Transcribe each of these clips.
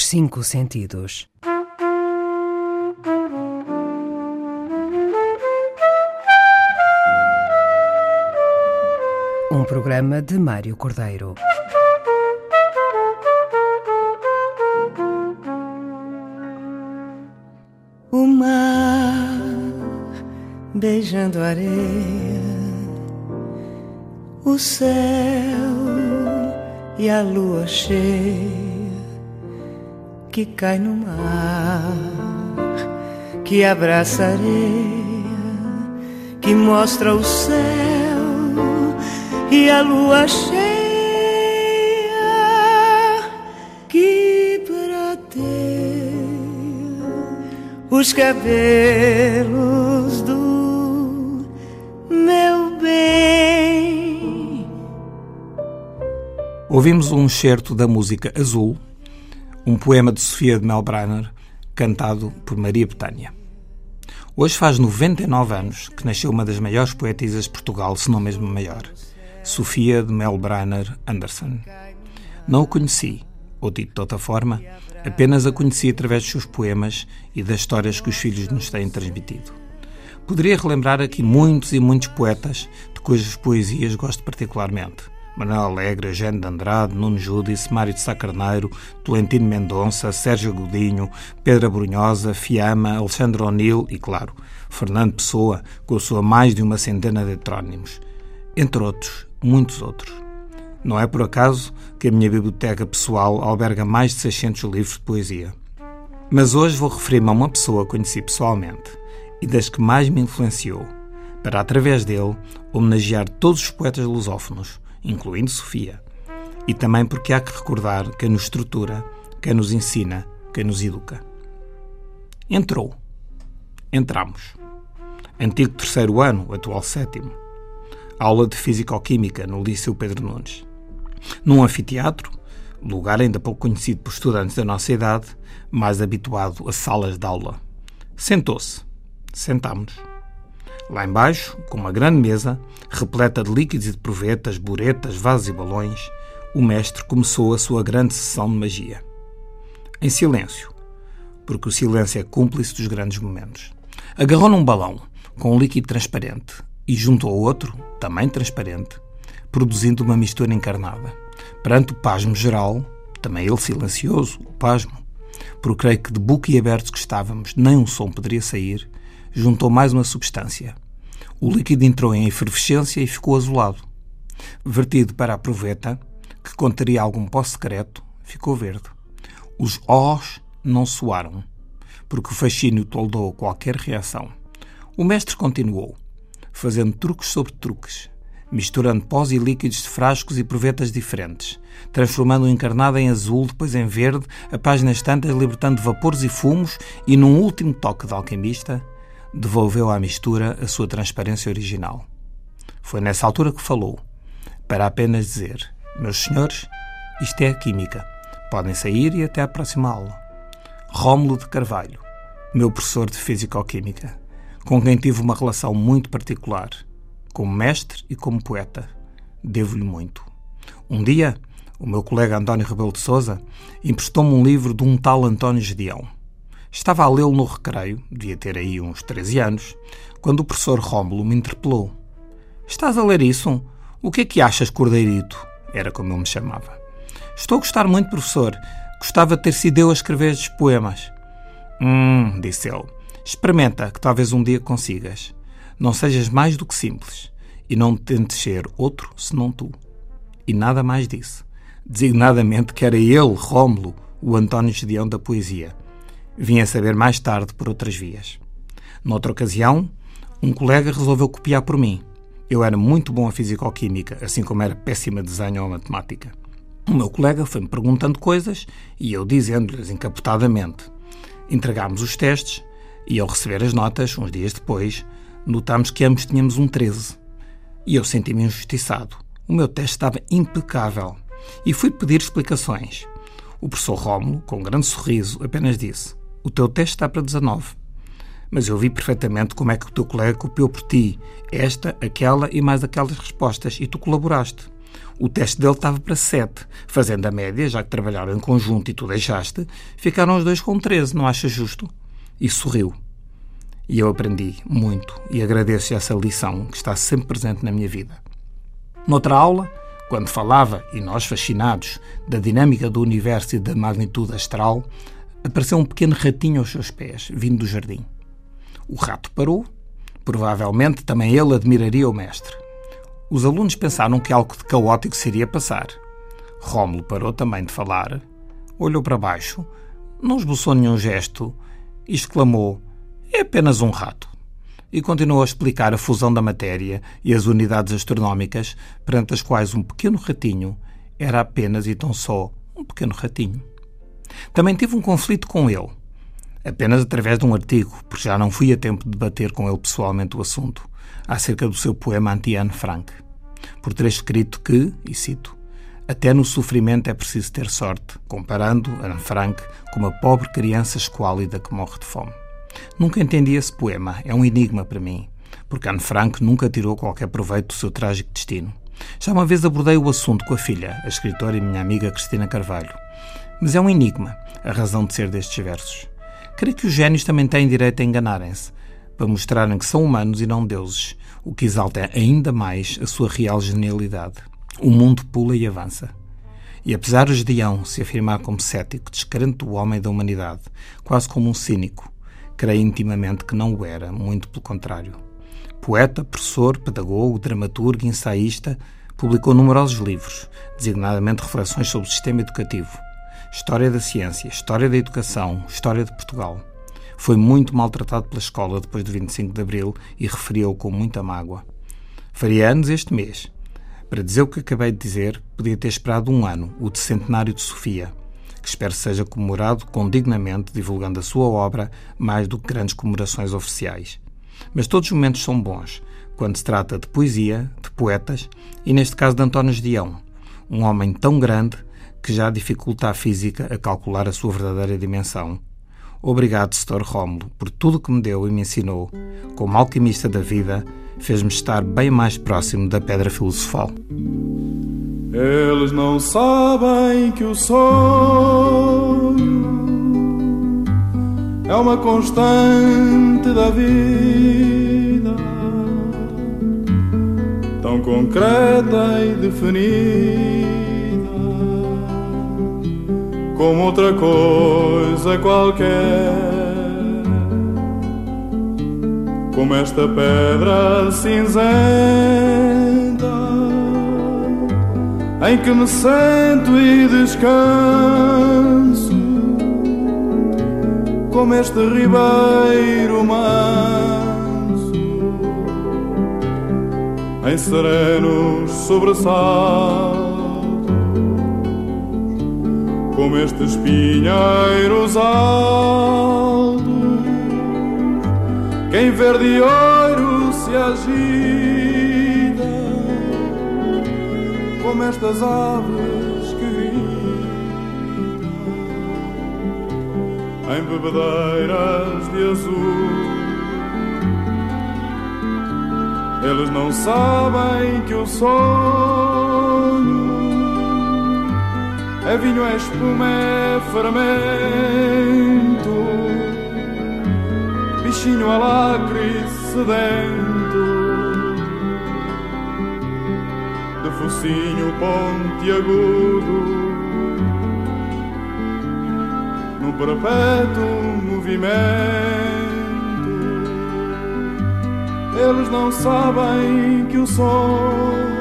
os cinco sentidos. Um programa de Mário Cordeiro. O mar beijando a areia, o céu e a lua cheia que cai no mar, que abraça areia, que mostra o céu e a lua cheia que prateia os cabelos do meu bem. Ouvimos um certo da música Azul um poema de Sofia de Melbrenner, cantado por Maria Betânia. Hoje faz 99 anos que nasceu uma das maiores poetisas de Portugal, se não mesmo a maior, Sofia de Melbrenner Anderson. Não o conheci, ou dito de outra forma, apenas a conheci através dos seus poemas e das histórias que os filhos nos têm transmitido. Poderia relembrar aqui muitos e muitos poetas de cujas poesias gosto particularmente. Manuel Alegre, Eugênio de Andrade, Nuno Júdice, Mário de Sacarneiro, Tolentino Mendonça, Sérgio Godinho, Pedro Abrunhosa, Fiamma, Alexandre O'Neill e, claro, Fernando Pessoa, com a sua mais de uma centena de heterónimos. Entre outros, muitos outros. Não é por acaso que a minha biblioteca pessoal alberga mais de 600 livros de poesia. Mas hoje vou referir-me a uma pessoa que conheci pessoalmente e das que mais me influenciou, para, através dele, homenagear todos os poetas lusófonos, incluindo Sofia. E também porque há que recordar quem nos estrutura, quem nos ensina, quem nos educa. Entrou. Entramos. Antigo terceiro ano, atual sétimo. Aula de Físico-Química no Liceu Pedro Nunes. Num anfiteatro, lugar ainda pouco conhecido por estudantes da nossa idade, mais habituado a salas de aula. Sentou-se. Sentámos. Lá embaixo, com uma grande mesa, repleta de líquidos e de provetas, buretas, vasos e balões, o mestre começou a sua grande sessão de magia. Em silêncio, porque o silêncio é cúmplice dos grandes momentos. Agarrou num balão com um líquido transparente e juntou outro, também transparente, produzindo uma mistura encarnada. Perante o pasmo geral, também ele silencioso, o pasmo, por creio que de boca e abertos que estávamos, nem um som poderia sair, juntou mais uma substância. O líquido entrou em efervescência e ficou azulado. Vertido para a proveta, que conteria algum pó secreto, ficou verde. Os Os não soaram, porque o fascínio toldou qualquer reação. O mestre continuou, fazendo truques sobre truques, misturando pós e líquidos de frascos e provetas diferentes, transformando o encarnado em azul, depois em verde, a páginas tantas libertando vapores e fumos e, num último toque de alquimista, devolveu à mistura a sua transparência original. Foi nessa altura que falou, para apenas dizer: Meus senhores, isto é a química. Podem sair e até à próxima aula. Rómulo de Carvalho, meu professor de Físico-Química, com quem tive uma relação muito particular, como mestre e como poeta. Devo-lhe muito. Um dia, o meu colega António Rebelo de Souza emprestou-me um livro de um tal António Gedeão. Estava a lê-lo no recreio, devia ter aí uns 13 anos, quando o professor Rómulo me interpelou. Estás a ler isso? O que é que achas, Cordeirito? Era como ele me chamava. Estou a gostar muito, professor. Gostava de ter sido eu a escrever estes poemas. Hum, disse ele. Experimenta, que talvez um dia consigas. Não sejas mais do que simples, e não tentes ser outro senão tu. E nada mais disse. Designadamente que era ele, Rómulo, o António Gedeão da poesia Vim a saber mais tarde por outras vias. Noutra ocasião, um colega resolveu copiar por mim. Eu era muito bom a fisicoquímica, assim como era péssima desenho ou matemática. O meu colega foi-me perguntando coisas e eu dizendo-lhes encapotadamente. Entregámos os testes e, ao receber as notas, uns dias depois, notámos que ambos tínhamos um 13. E eu senti-me injustiçado. O meu teste estava impecável e fui pedir explicações. O professor Rómulo, com um grande sorriso, apenas disse: o teu teste está para 19. Mas eu vi perfeitamente como é que o teu colega copiou por ti esta, aquela e mais aquelas respostas e tu colaboraste. O teste dele estava para 7. Fazendo a média, já que trabalharam em conjunto e tu deixaste, ficaram os dois com 13, não achas justo? E sorriu. E eu aprendi muito e agradeço essa lição que está sempre presente na minha vida. Noutra aula, quando falava, e nós fascinados, da dinâmica do universo e da magnitude astral, apareceu um pequeno ratinho aos seus pés, vindo do jardim. O rato parou. Provavelmente também ele admiraria o mestre. Os alunos pensaram que algo de caótico se iria passar. Rómulo parou também de falar, olhou para baixo, não esboçou nenhum gesto e exclamou: É apenas um rato. E continuou a explicar a fusão da matéria e as unidades astronómicas perante as quais um pequeno ratinho era apenas e tão só um pequeno ratinho. Também tive um conflito com ele, apenas através de um artigo, porque já não fui a tempo de debater com ele pessoalmente o assunto acerca do seu poema anti-Anne Frank, por ter escrito que, e cito, até no sofrimento é preciso ter sorte, comparando Anne Frank com uma pobre criança esquálida que morre de fome. Nunca entendi esse poema, é um enigma para mim, porque Anne Frank nunca tirou qualquer proveito do seu trágico destino. Já uma vez abordei o assunto com a filha, a escritora e minha amiga Cristina Carvalho. Mas é um enigma a razão de ser destes versos. Creio que os gênios também têm direito a enganarem-se, para mostrarem que são humanos e não deuses, o que exalta ainda mais a sua real genialidade. O mundo pula e avança. E apesar de Gedeão se afirmar como cético, descrente do homem e da humanidade, quase como um cínico, creio intimamente que não o era, muito pelo contrário. Poeta, professor, pedagogo, dramaturgo, ensaísta, publicou numerosos livros, designadamente reflexões sobre o sistema educativo, história da ciência, história da educação, história de Portugal. Foi muito maltratado pela escola depois do 25 de Abril e referiu-o com muita mágoa. Faria anos este mês. Para dizer o que acabei de dizer, podia ter esperado um ano, o de centenário de Sofia, que espero seja comemorado condignamente, divulgando a sua obra mais do que grandes comemorações oficiais. Mas todos os momentos são bons, quando se trata de poesia, de poetas, e neste caso de António Dião, um homem tão grande que já dificulta a física a calcular a sua verdadeira dimensão, Obrigado, Setor Rómulo, por tudo que me deu e me ensinou. Como alquimista da vida, fez-me estar bem mais próximo da pedra filosofal. Eles não sabem que o sonho é uma constante da vida, tão concreta e definida como outra coisa qualquer. Como esta pedra cinzenta em que me sento e descanso, como este ribeiro manso em serenos sobressaltos como estes pinheiros altos, quem verde e ouro se agita, como estas aves que gritam em bebedeiras de azul. Eles não sabem que o sonho é vinho, é espuma, é fermento, bichinho alacre sedento, de focinho pontiagudo, no perpétuo movimento. Eles não sabem que o som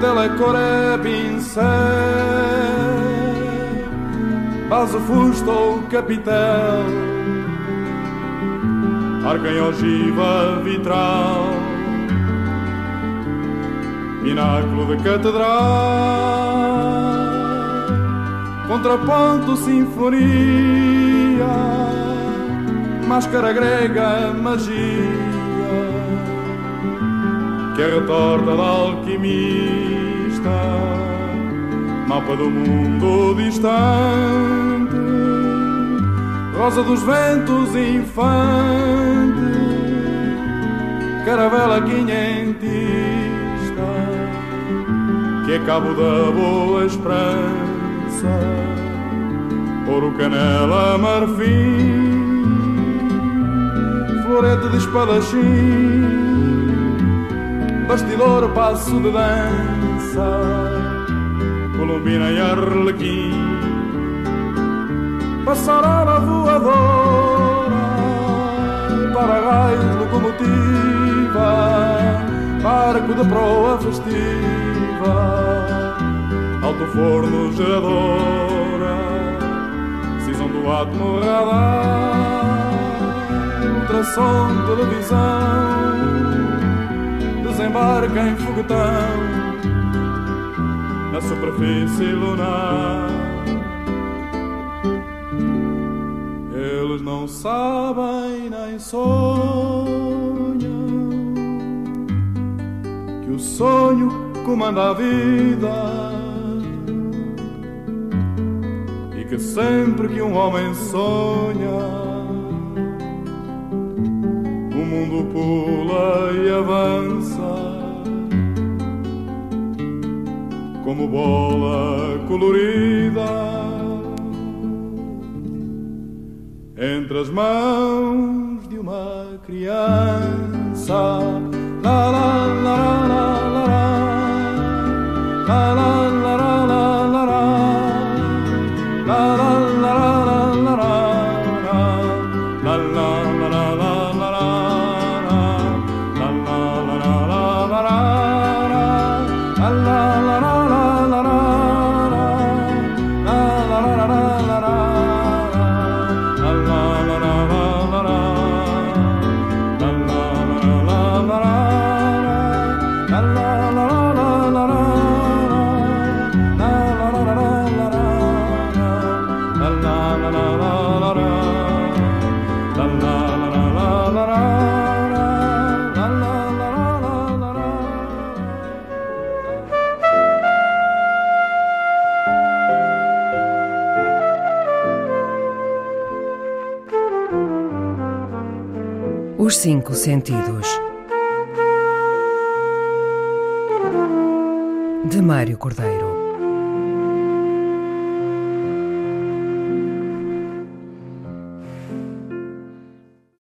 telecor, é pincel, vaso, fusto capitel, arca em ogiva vitral, pináculo de catedral, contraponto, sinfonia, máscara grega, magia que retorta da alquimista, mapa do mundo distante, rosa dos ventos infante, caravela quinhentista, que é cabo da boa esperança, ouro, canela, marfim, florete de espadachim, bastidor, passo de dança, colombina e arlequim, passarela voadora, para locomotiva barco de proa festiva, alto forno geradora, cisão do átomo radar, ultrassom televisão, desembarca em foguetão, na superfície lunar. Eles não sabem nem sonham o sonho comanda a vida e que sempre que um homem sonha, o mundo pula e avança como bola colorida entre as mãos de uma criança. Os Cinco Sentidos. De Mário Cordeiro.